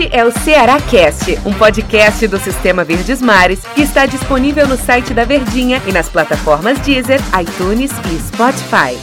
Este é o Ceará Cast, um podcast do Sistema Verdes Mares que está disponível no site da Verdinha e nas plataformas Deezer, iTunes e Spotify.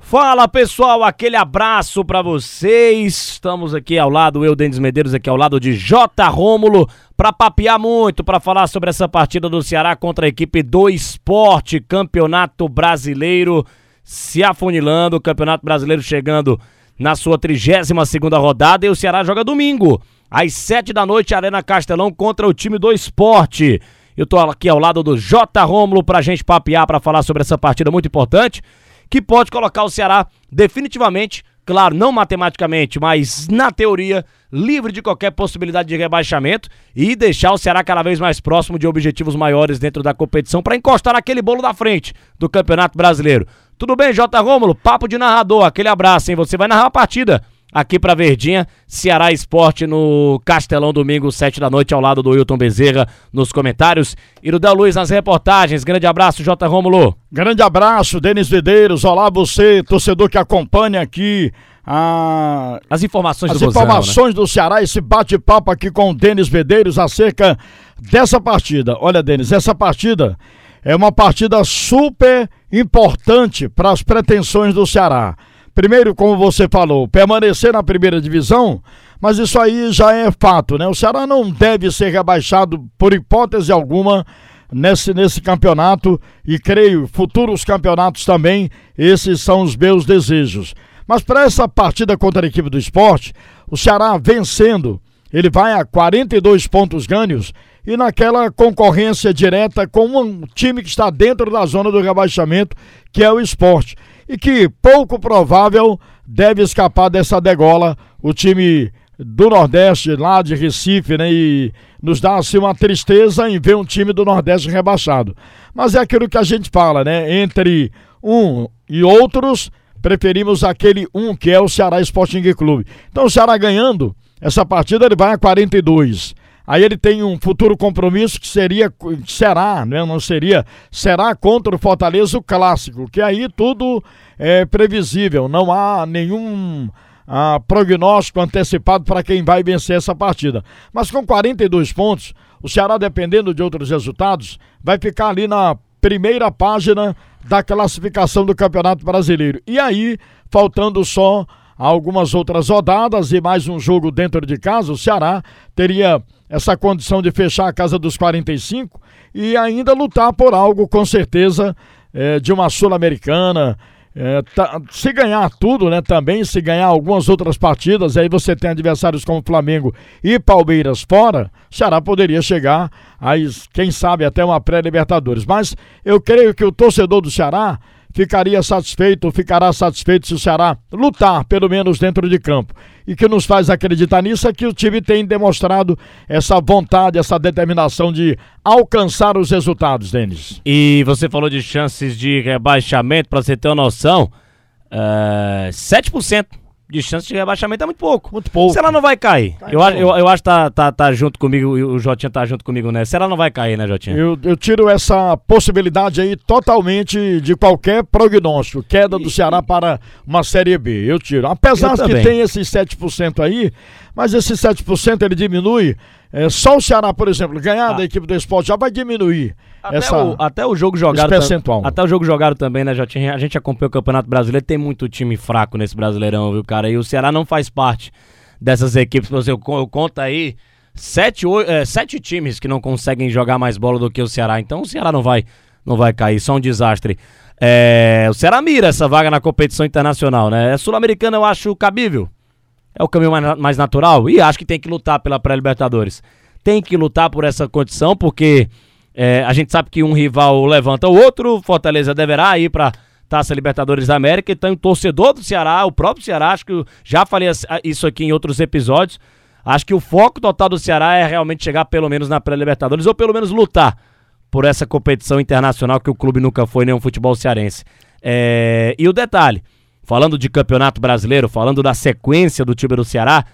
Fala pessoal, aquele abraço para vocês. Estamos aqui ao lado, eu, Denis Medeiros, aqui ao lado de J. Rômulo, para papear muito, para falar sobre essa partida do Ceará contra a equipe do Esporte, Campeonato Brasileiro se afunilando, o Campeonato Brasileiro chegando na sua 32 segunda rodada e o Ceará joga domingo, às 7 da noite, Arena Castelão contra o time do Esporte. Eu tô aqui ao lado do J. Rômulo pra gente papear, para falar sobre essa partida muito importante que pode colocar o Ceará definitivamente, claro, não matematicamente, mas na teoria, livre de qualquer possibilidade de rebaixamento e deixar o Ceará cada vez mais próximo de objetivos maiores dentro da competição para encostar naquele bolo da frente do Campeonato Brasileiro. Tudo bem, J. Rômulo? Papo de narrador, aquele abraço, hein? Você vai narrar a partida aqui para Verdinha, Ceará Esporte no Castelão, domingo, 7 da noite, ao lado do Wilton Bezerra nos comentários e do Del Luiz nas reportagens. Grande abraço, J. Rômulo. Grande abraço, Denis Vedeiros. Olá, você, torcedor que acompanha aqui a... as informações as do informações né? do Ceará, esse bate-papo aqui com o Denis Vedeiros acerca dessa partida. Olha, Denis, essa partida é uma partida super importante para as pretensões do Ceará primeiro, como você falou, permanecer na primeira divisão, mas isso aí já é fato, né? O Ceará não deve ser rebaixado por hipótese alguma nesse, nesse campeonato e creio futuros campeonatos também, esses são os meus desejos. Mas para essa partida contra a equipe do esporte, o Ceará vencendo, ele vai a 42 pontos ganhos e naquela concorrência direta com um time que está dentro da zona do rebaixamento, que é o esporte e que pouco provável deve escapar dessa degola. O time do Nordeste, lá de Recife, né? E nos dá assim uma tristeza em ver um time do Nordeste rebaixado. Mas é aquilo que a gente fala, né? Entre um e outros, preferimos aquele um que é o Ceará Sporting Clube. Então o Ceará ganhando essa partida, ele vai a 42. Aí ele tem um futuro compromisso que seria, será, né? Não seria, será contra o Fortaleza o clássico, que aí tudo é previsível, não há nenhum ah, prognóstico antecipado para quem vai vencer essa partida. Mas com 42 pontos, o Ceará, dependendo de outros resultados, vai ficar ali na primeira página da classificação do Campeonato Brasileiro. E aí, faltando só algumas outras rodadas e mais um jogo dentro de casa, o Ceará teria essa condição de fechar a casa dos 45 e ainda lutar por algo, com certeza, é, de uma Sul-Americana. É, tá, se ganhar tudo, né? Também, se ganhar algumas outras partidas, aí você tem adversários como Flamengo e Palmeiras fora, Ceará poderia chegar a, quem sabe, até uma pré-Libertadores. Mas eu creio que o torcedor do Ceará ficaria satisfeito, ficará satisfeito se o Ceará lutar, pelo menos dentro de campo. E que nos faz acreditar nisso é que o time tem demonstrado essa vontade, essa determinação de alcançar os resultados, Denis. E você falou de chances de rebaixamento, para você ter uma noção, uh, 7% de chance de rebaixamento é muito pouco. Muito pouco. Se ela não vai cair. eu, eu, eu acho que tá, tá, tá junto comigo, o Jotinha tá junto comigo, né? Se ela não vai cair, né, Jotinha? Eu, eu tiro essa possibilidade aí totalmente de qualquer prognóstico. Queda do Ceará para uma Série B. Eu tiro. Apesar eu que tem esses 7% aí, mas esse 7% ele diminui. É, só o Ceará, por exemplo, ganhar ah. da equipe do esporte já vai diminuir. Até, essa, o, até o jogo jogado. Percentual. Até o jogo jogado também, né, Jotinha? A gente acompanha o Campeonato Brasileiro, tem muito time fraco nesse Brasileirão, viu, cara? E o Ceará não faz parte dessas equipes. Você eu, eu conto aí sete, oito, é, sete times que não conseguem jogar mais bola do que o Ceará. Então o Ceará não vai, não vai cair, só um desastre. É, o Ceará mira essa vaga na competição internacional, né? É sul-americana, eu acho cabível é o caminho mais, mais natural e acho que tem que lutar pela pré-Libertadores. Tem que lutar por essa condição, porque é, a gente sabe que um rival levanta o outro, Fortaleza deverá ir para Taça Libertadores da América, então o torcedor do Ceará, o próprio Ceará, acho que já falei isso aqui em outros episódios, acho que o foco total do Ceará é realmente chegar pelo menos na pré-Libertadores, ou pelo menos lutar por essa competição internacional que o clube nunca foi, nem o futebol cearense. É, e o detalhe, falando de campeonato brasileiro, falando da sequência do time do Ceará,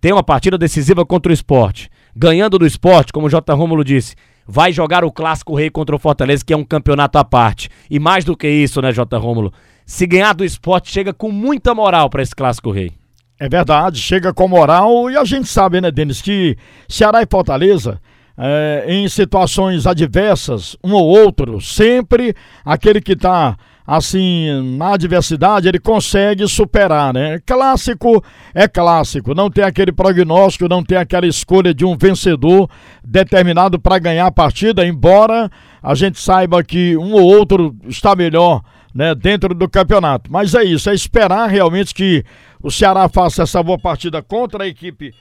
tem uma partida decisiva contra o esporte. Ganhando do esporte, como o J. Rômulo disse, vai jogar o Clássico Rei contra o Fortaleza, que é um campeonato à parte. E mais do que isso, né, J. Rômulo? Se ganhar do esporte, chega com muita moral para esse Clássico Rei. É verdade, chega com moral e a gente sabe, né, Denis, que Ceará e Fortaleza, é, em situações adversas, um ou outro, sempre aquele que está assim, na adversidade, ele consegue superar, né? Clássico é clássico, não tem aquele prognóstico, não tem aquela escolha de um vencedor determinado para ganhar a partida, embora a gente saiba que um ou outro está melhor, né, dentro do campeonato. Mas é isso, é esperar realmente que o Ceará faça essa boa partida contra a equipe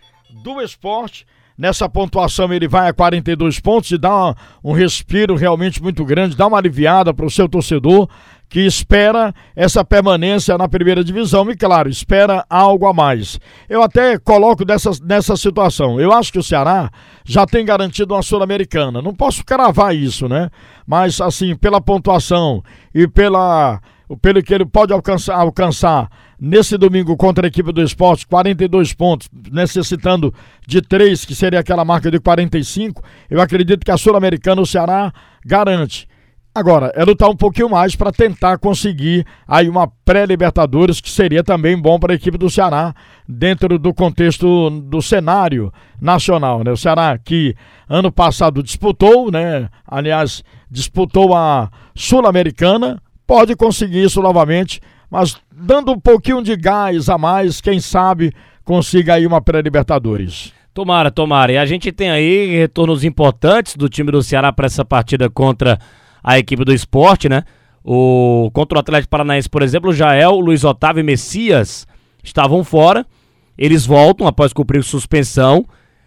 do esporte Nessa pontuação ele vai a 42 pontos e dá um respiro realmente muito grande, dá uma aliviada para o seu torcedor que espera essa permanência na primeira divisão e, claro, espera algo a mais. Eu até coloco dessa, nessa situação. Eu acho que o Ceará já tem garantido uma Sul-Americana. Não posso cravar isso, né? Mas, assim, pela pontuação e pela, pelo que ele pode alcançar, alcançar nesse domingo contra a equipe do esporte, 42 pontos, necessitando de 3, que seria aquela marca de 45, eu acredito que a Sul-Americana, o Ceará, garante. Agora, é lutar um pouquinho mais para tentar conseguir aí uma pré-Libertadores, que seria também bom para a equipe do Ceará, dentro do contexto do cenário nacional, né? O Ceará que ano passado disputou, né? Aliás, disputou a Sul-Americana, pode conseguir isso novamente mas dando um pouquinho de gás a mais, quem sabe consiga aí uma pré-Libertadores. Tomara, tomara. E a gente tem aí retornos importantes do time do Ceará para essa partida contra a equipe do esporte, né? O, contra o Atlético Paranaense, por exemplo, Jael, Luiz Otávio e Messias estavam fora. Eles voltam após cumprir suspensão.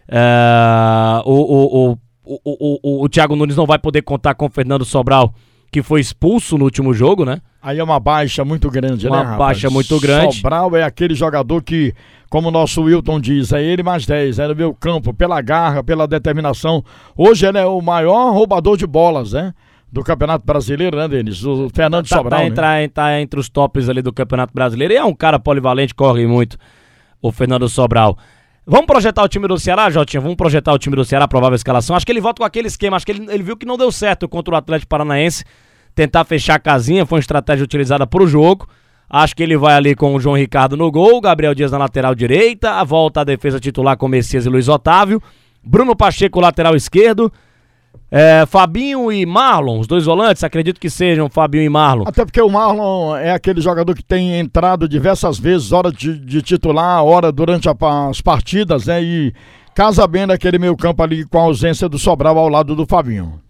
É, o, o, o, o, o, o Thiago Nunes não vai poder contar com o Fernando Sobral que foi expulso no último jogo, né? Aí é uma baixa muito grande, uma né, Uma baixa muito grande. Sobral é aquele jogador que, como o nosso Wilton diz, é ele mais 10, é no meu campo, pela garra, pela determinação. Hoje ele é o maior roubador de bolas, né? Do Campeonato Brasileiro, né, Denis? O Fernando tá, Sobral. Tá, né? tá entre os tops ali do Campeonato Brasileiro. E é um cara polivalente, corre muito, o Fernando Sobral. Vamos projetar o time do Ceará, Jotinha? Vamos projetar o time do Ceará, provável escalação. Acho que ele volta com aquele esquema. Acho que ele, ele viu que não deu certo contra o Atlético Paranaense. Tentar fechar a casinha foi uma estratégia utilizada para o jogo. Acho que ele vai ali com o João Ricardo no gol, Gabriel Dias na lateral direita, a volta à defesa titular com Messias e Luiz Otávio, Bruno Pacheco lateral esquerdo, é, Fabinho e Marlon, os dois volantes, acredito que sejam Fabinho e Marlon. Até porque o Marlon é aquele jogador que tem entrado diversas vezes, hora de, de titular, hora durante a, as partidas, né? E casa bem naquele meio campo ali com a ausência do Sobral ao lado do Fabinho.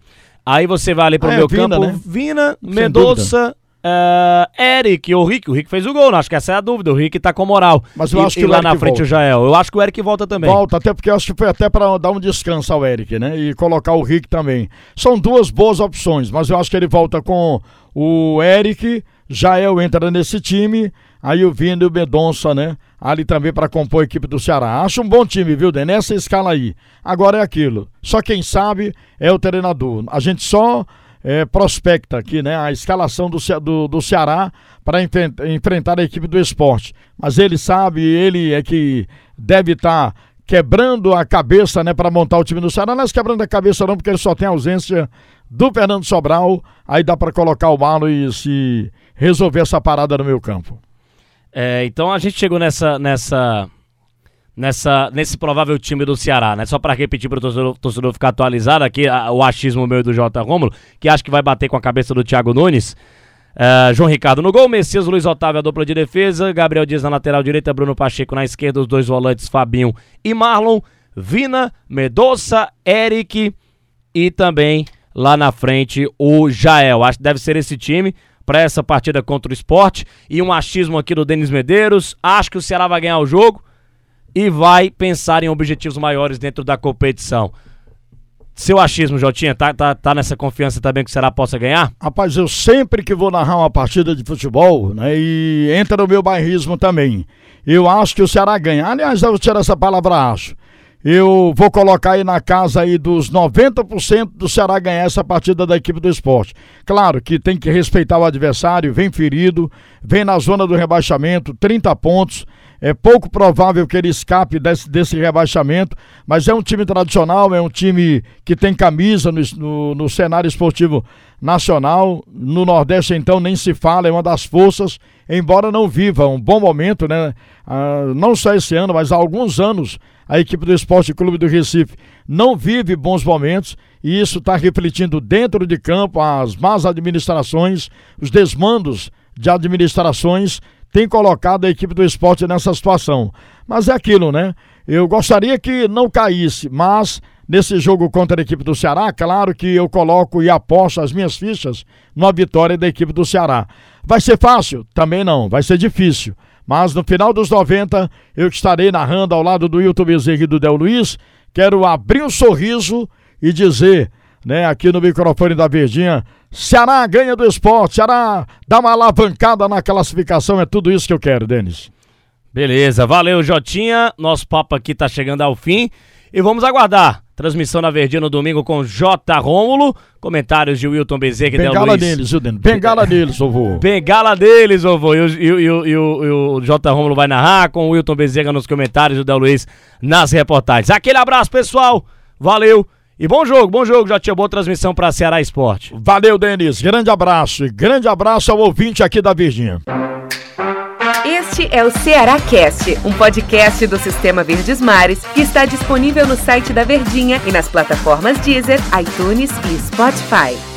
Aí você vai ali pro ah, meu é, campo, né? Vina, Mendonça, Uh, Eric ou Rick, o Rick fez o gol, não, acho que essa é a dúvida. O Rick tá com moral. Mas eu e, acho que lá na frente volta. o Jael. Eu acho que o Eric volta também. Volta, até porque eu acho que foi até para dar um descanso ao Eric, né? E colocar o Rick também. São duas boas opções, mas eu acho que ele volta com o Eric, Jael entra nesse time, aí o Vina e o Medonça, né? Ali também para compor a equipe do Ceará. Acho um bom time, viu, Den? Nessa escala aí. Agora é aquilo. Só quem sabe é o treinador. A gente só é, prospecta aqui, né? A escalação do, do, do Ceará para enfrentar a equipe do esporte. Mas ele sabe, ele é que deve estar tá quebrando a cabeça, né, para montar o time do Ceará. Não é quebrando a cabeça não, porque ele só tem ausência do Fernando Sobral. Aí dá para colocar o Malo e se resolver essa parada no meu campo. É, então a gente chegou nessa nessa nessa, nesse provável time do Ceará, né? Só para repetir para o torcedor, torcedor, ficar atualizado aqui, a, o achismo meu do J. Rômulo, que acho que vai bater com a cabeça do Thiago Nunes. Uh, João Ricardo no gol, Messias, Luiz Otávio a dupla de defesa, Gabriel Dias na lateral direita, Bruno Pacheco na esquerda, os dois volantes Fabinho e Marlon, Vina, Medoça, Eric e também lá na frente o Jael. Acho que deve ser esse time para essa partida contra o esporte. E um achismo aqui do Denis Medeiros. Acho que o Ceará vai ganhar o jogo e vai pensar em objetivos maiores dentro da competição. Seu achismo, Jotinha, tá, tá, tá nessa confiança também que o Ceará possa ganhar? Rapaz, eu sempre que vou narrar uma partida de futebol, né, e entra no meu bairrismo também, eu acho que o Ceará ganha. Aliás, eu vou tirar essa palavra acho. Eu vou colocar aí na casa aí dos 90% do Ceará ganhar essa partida da equipe do esporte. Claro que tem que respeitar o adversário, vem ferido, vem na zona do rebaixamento, 30 pontos é pouco provável que ele escape desse, desse rebaixamento, mas é um time tradicional, é um time que tem camisa no, no, no cenário esportivo nacional. No Nordeste, então, nem se fala, é uma das forças. embora não viva um bom momento, né? Ah, não só esse ano, mas há alguns anos, a equipe do Esporte Clube do Recife não vive bons momentos e isso está refletindo dentro de campo as más administrações, os desmandos de administrações têm colocado a equipe do esporte nessa situação. Mas é aquilo, né? Eu gostaria que não caísse, mas nesse jogo contra a equipe do Ceará, claro que eu coloco e aposto as minhas fichas numa vitória da equipe do Ceará. Vai ser fácil? Também não, vai ser difícil. Mas no final dos 90, eu estarei narrando ao lado do Hilton Bezerra e do Del Luiz. Quero abrir um sorriso e dizer, né, aqui no microfone da Verdinha, Ceará ganha do esporte, Ceará dá uma alavancada na classificação, é tudo isso que eu quero, Denis. Beleza, valeu Jotinha, nosso papo aqui tá chegando ao fim e vamos aguardar Transmissão na Verdinha no domingo com J. Rômulo. Comentários de Wilton Bezerra e Bengala Luiz. deles, viu, Bengala deles, vô. Bengala deles, vô. E, e, e, e, o J. Rômulo vai narrar com o Wilton Bezerra nos comentários e o Del Luiz nas reportagens. Aquele abraço, pessoal. Valeu. E bom jogo, bom jogo, já tinha boa transmissão para Ceará Esporte. Valeu, Denis. Grande abraço. E grande abraço ao ouvinte aqui da Virgínia. Este é o Ceará Cast, um podcast do Sistema Verdes Mares que está disponível no site da Verdinha e nas plataformas Deezer, iTunes e Spotify.